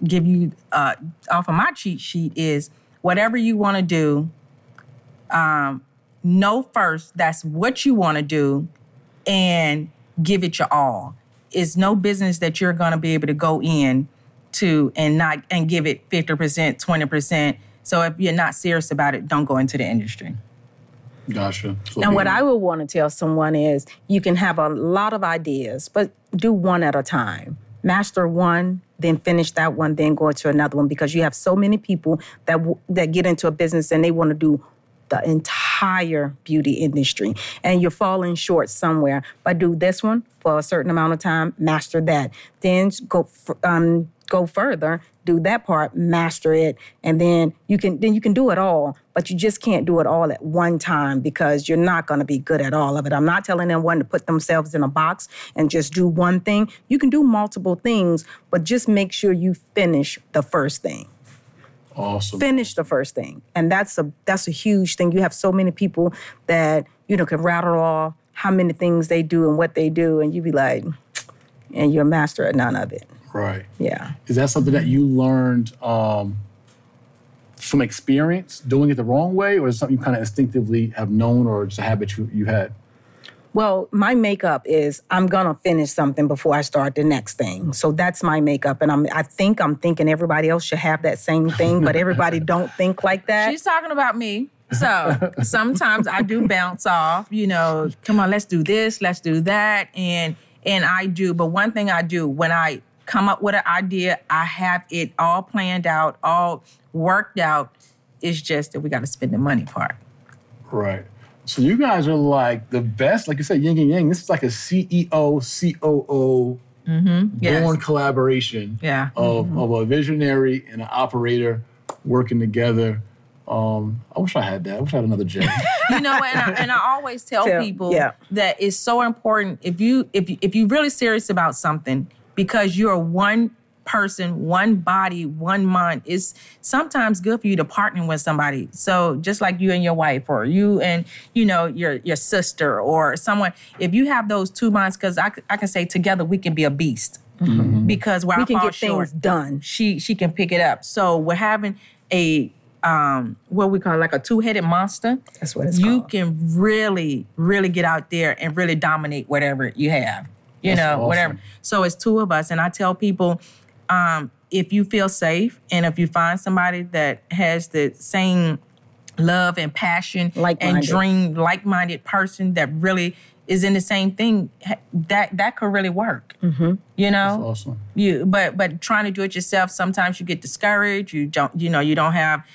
give you uh, off of my cheat sheet is whatever you want to do. Um, know first that's what you want to do, and give it your all. It's no business that you're going to be able to go in to and not and give it fifty percent, twenty percent. So if you're not serious about it, don't go into the industry. Gotcha. So And what being- I would want to tell someone is you can have a lot of ideas, but do one at a time. Master one, then finish that one, then go into another one because you have so many people that w- that get into a business and they want to do the entire beauty industry and you're falling short somewhere. But do this one for a certain amount of time, master that. Then go um, go further, do that part, master it, and then you can then you can do it all. But you just can't do it all at one time because you're not going to be good at all of it. I'm not telling anyone to put themselves in a box and just do one thing. You can do multiple things, but just make sure you finish the first thing awesome. finish the first thing and that's a that's a huge thing you have so many people that you know can rattle off how many things they do and what they do and you be like and you're a master at none of it Right. yeah Is that something that you learned um, from experience, doing it the wrong way, or is it something you kind of instinctively have known, or just a habit you, you had? Well my makeup is i'm gonna finish something before i start the next thing so that's my makeup and i'm i think i'm thinking everybody else should have that same thing but everybody don't think like that She's talking about me. So sometimes I do bounce off, you know, come on, let's do this, let's do that. And and I do. But one thing I do when I come up with an idea, I have it all planned out, all worked out. It's just that we gotta spend the money part. Right. So you guys are like the best, like you said, yin and yang. This is like a CEO, COO Yes. born collaboration Yeah. of, of a visionary and an operator working together. Um, I wish I had that. I wish I had another gym. you know, and I, and I always tell Tell- people yeah. that it's so important if you if you, if you're really serious about something because you're one person, one body, one mind. It's sometimes good for you to partner with somebody. So just like you and your wife, or you and you know your your sister, or someone. If you have those two minds, because I I can say together we can be a beast. Because where We I can fall get short, things done. she she can pick it up. So we're having a um what we call like a two-headed monster. That's what it's you called. can really, really get out there and really dominate whatever you have. You That's know, awesome. whatever. So it's two of us. And I tell people, um, if you feel safe and if you find somebody that has the same love and passion and Like-minded. dream, like-minded person that really is in the same thing, that that could really work. Mm-hmm. You know, That's awesome. you but but trying to do it yourself sometimes you get discouraged you don't you know you don't have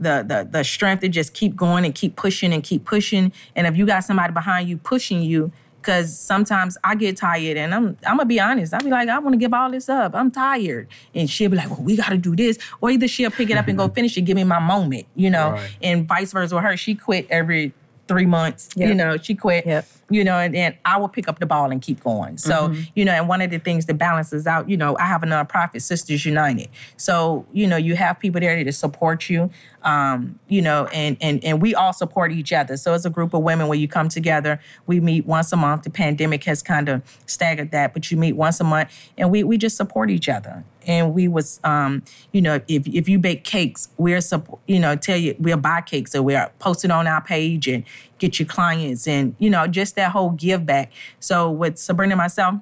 the the the strength to just keep going and keep pushing and keep pushing and if you got somebody behind you pushing you because sometimes I get tired and I'm I'm gonna be honest. I'll be like, I want to give all this up. I'm tired. And she'll be like, Well, we gotta do this. Or either she'll pick it up and go finish it, give me my moment, you know. Right. And vice versa with her. She quit every three months. You know, she quit Yep. you know, and then I will pick up the ball and keep going. So, Mm-hmm. you know, and one of the things that balances out, you know, I have a nonprofit, Sisters United. So, you know, you have people there to support you, um, you know, and and and we all support each other. So it's a group of women where you come together. We meet once a month. The pandemic has kind of staggered that, but you meet once a month, and we we just support each other. And we was, um, you know, if if you bake cakes, we're you know, tell you we'll buy cakes, so we're posting on our page and get your clients, and you know, just that whole give back. So with Sabrina and myself,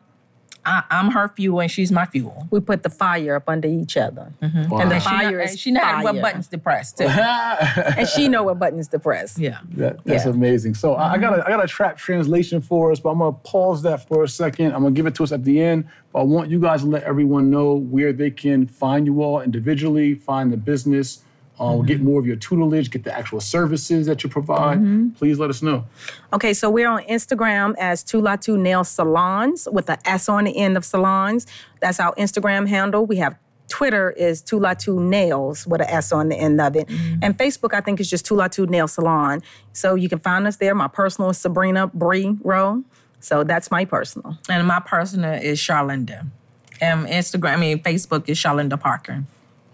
I, I'm her fuel and she's my fuel. We put the fire up under each other. Mm-hmm. Wow. And the That- fire she know, is she know what buttons to press too. and she know what buttons to press. yeah. That, that's Yeah. Mm-hmm. amazing. So I I got a, I got a trap translation for us, but I'm gonna pause that for a second. I'm gonna give it to us at the end. But I want you guys to let everyone know where they can find you all individually, find the business, uh, Mm-hmm. get more of your tutelage, get the actual services that you provide. Mm-hmm. Please let us know. Okay, so we're on Instagram as Tulatu Nail Salons with an S on the end of salons. That's our Instagram handle. We have Twitter is Tulatu Nails with an S on the end of it. And Facebook, I think, is just Tulatu Nail Salon. So you can find us there. My personal is Sabrina Bree Rowe. So that's my personal. And my personal is Charlinda. And Instagram, I mean Facebook is Charlinda Parker.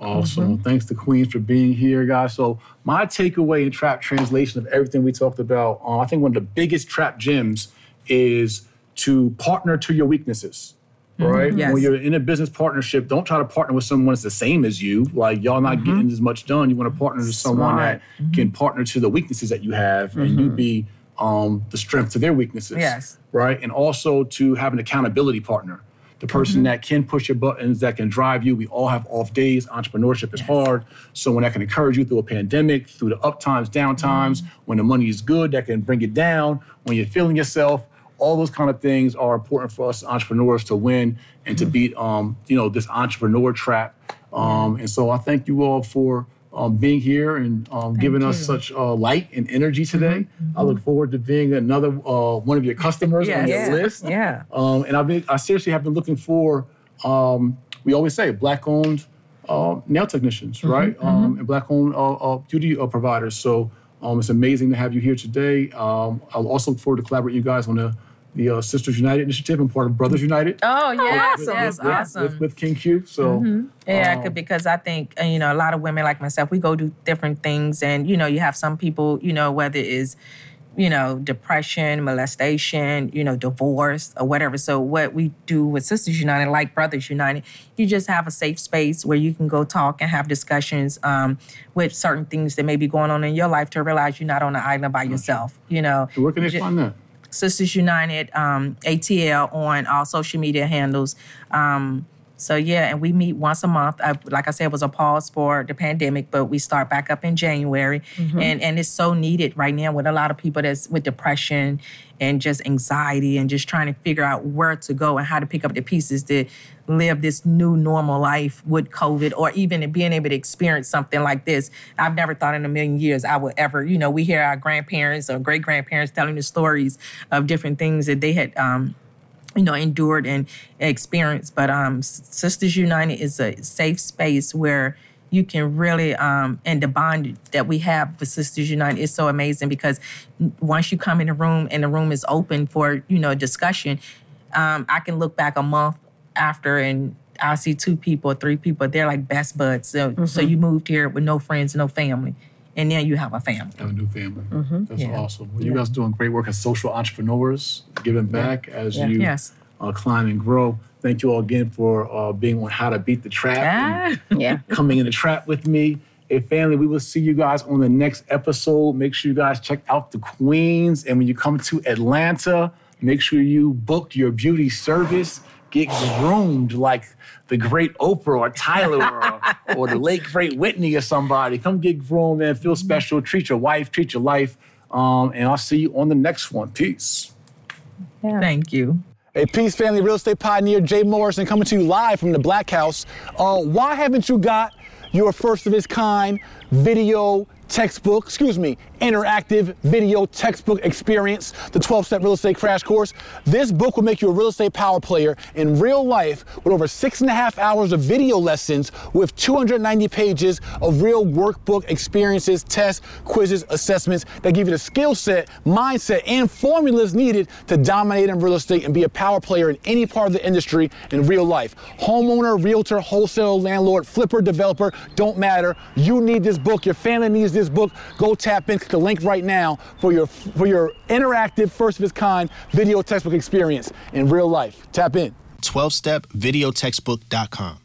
Awesome. Mm-hmm. Thanks to Queens for being here, guys. So my takeaway in trap translation of everything we talked about, uh, I think one of the biggest trap gems is to partner to your weaknesses. Mm-hmm. Right? Yes. When you're in a business partnership, don't try to partner with someone that's the same as you. Like y'all not mm-hmm. getting as much done. You want to partner with someone Smart. that can partner to the weaknesses that you have and you be um, the strength to their weaknesses. Yes. Right. And also to have an accountability partner. The person that can push your buttons, that can drive you. We all have off days. Entrepreneurship is hard. Someone that can encourage you through a pandemic, through the up times, down times, when the money is good, that can bring it down, when you're feeling yourself. All those kind of things are important for us entrepreneurs to win and to beat, um, you know, this entrepreneur trap. Um, and so I thank you all for um, being here and um, giving us such uh, light and energy today. I look forward to being another uh, one of your customers on Yes. your Yeah. list. Yeah. Um, and I've been, I seriously have been looking for, um, we always say, black owned uh, nail technicians, right? Um, and black owned uh, uh, beauty uh, providers. So um, it's amazing to have you here today. Um, I'll also look forward to collaborating with you guys on the, the uh, Sisters United initiative. I'm part of Brothers United. Oh, yes, awesome. yes, with, awesome. With, with King Q. So Yeah, um, because I think uh, you know a lot of women like myself, we go do different things, and you know you have some people, you know, whether it's you know depression, molestation, you know, divorce or whatever. So what we do with Sisters United, like Brothers United, you just have a safe space where you can go talk and have discussions um, with certain things that may be going on in your life to realize you're not on the island by yourself. You know, where can they find that? Sisters United um, ATL on all social media handles. Um, so yeah, and we meet once a month. Uh, like I said, it was a pause for the pandemic, but we start back up in January, and and it's so needed right now with a lot of people that's with depression and just anxiety and just trying to figure out where to go and how to pick up the pieces to live this new normal life with COVID, or even being able to experience something like this. I've never thought in a million years I would ever, you know, we hear our grandparents or great grandparents telling the stories of different things that they had. Um, you know, endured and experienced. But um, Sisters United is a safe space where you can really um, and the bond that we have with Sisters United is so amazing because once you come in the room and the room is open for you know discussion, um, I can look back a month after and I'll see two people, three people. They're like best buds. So, mm-hmm. so you moved here with no friends, no family, and then you have a family. Have a new family. Mm-hmm. That's yeah. awesome. Well, you guys doing great work as social entrepreneurs, giving back yeah. as yeah. you yes. uh, climb and grow. Thank you all again for uh, being on How to Beat the Trap. yeah. Coming in the trap with me. Hey, family, we will see you guys on the next episode. Make sure you guys check out the Queens. And when you come to Atlanta, make sure you book your beauty service get groomed like the great Oprah or Tyler or, or the late great Whitney or somebody. Come get groomed and feel special. Treat your wife, treat your life. Um, and I'll see you on the next one. Peace. Yeah. Thank you. Hey, Peace Family Real Estate Pioneer Jay Morrison coming to you live from the Black House. Uh, why haven't you got your first of its kind video textbook, excuse me, interactive video textbook experience, the 12 step real estate crash course. This book will make you a real estate power player in real life with over six and a half hours of video lessons with 290 pages of real workbook experiences, tests, quizzes, assessments that give you the skill set, mindset, and formulas needed to dominate in real estate and be a power player in any part of the industry in real life. Homeowner, realtor, wholesaler, landlord, flipper, developer, don't matter. You need this book. Your family needs this book. Go tap in the link right now for your for your interactive first of its kind video textbook experience in real life. Tap in. 12stepvideotextbook.com.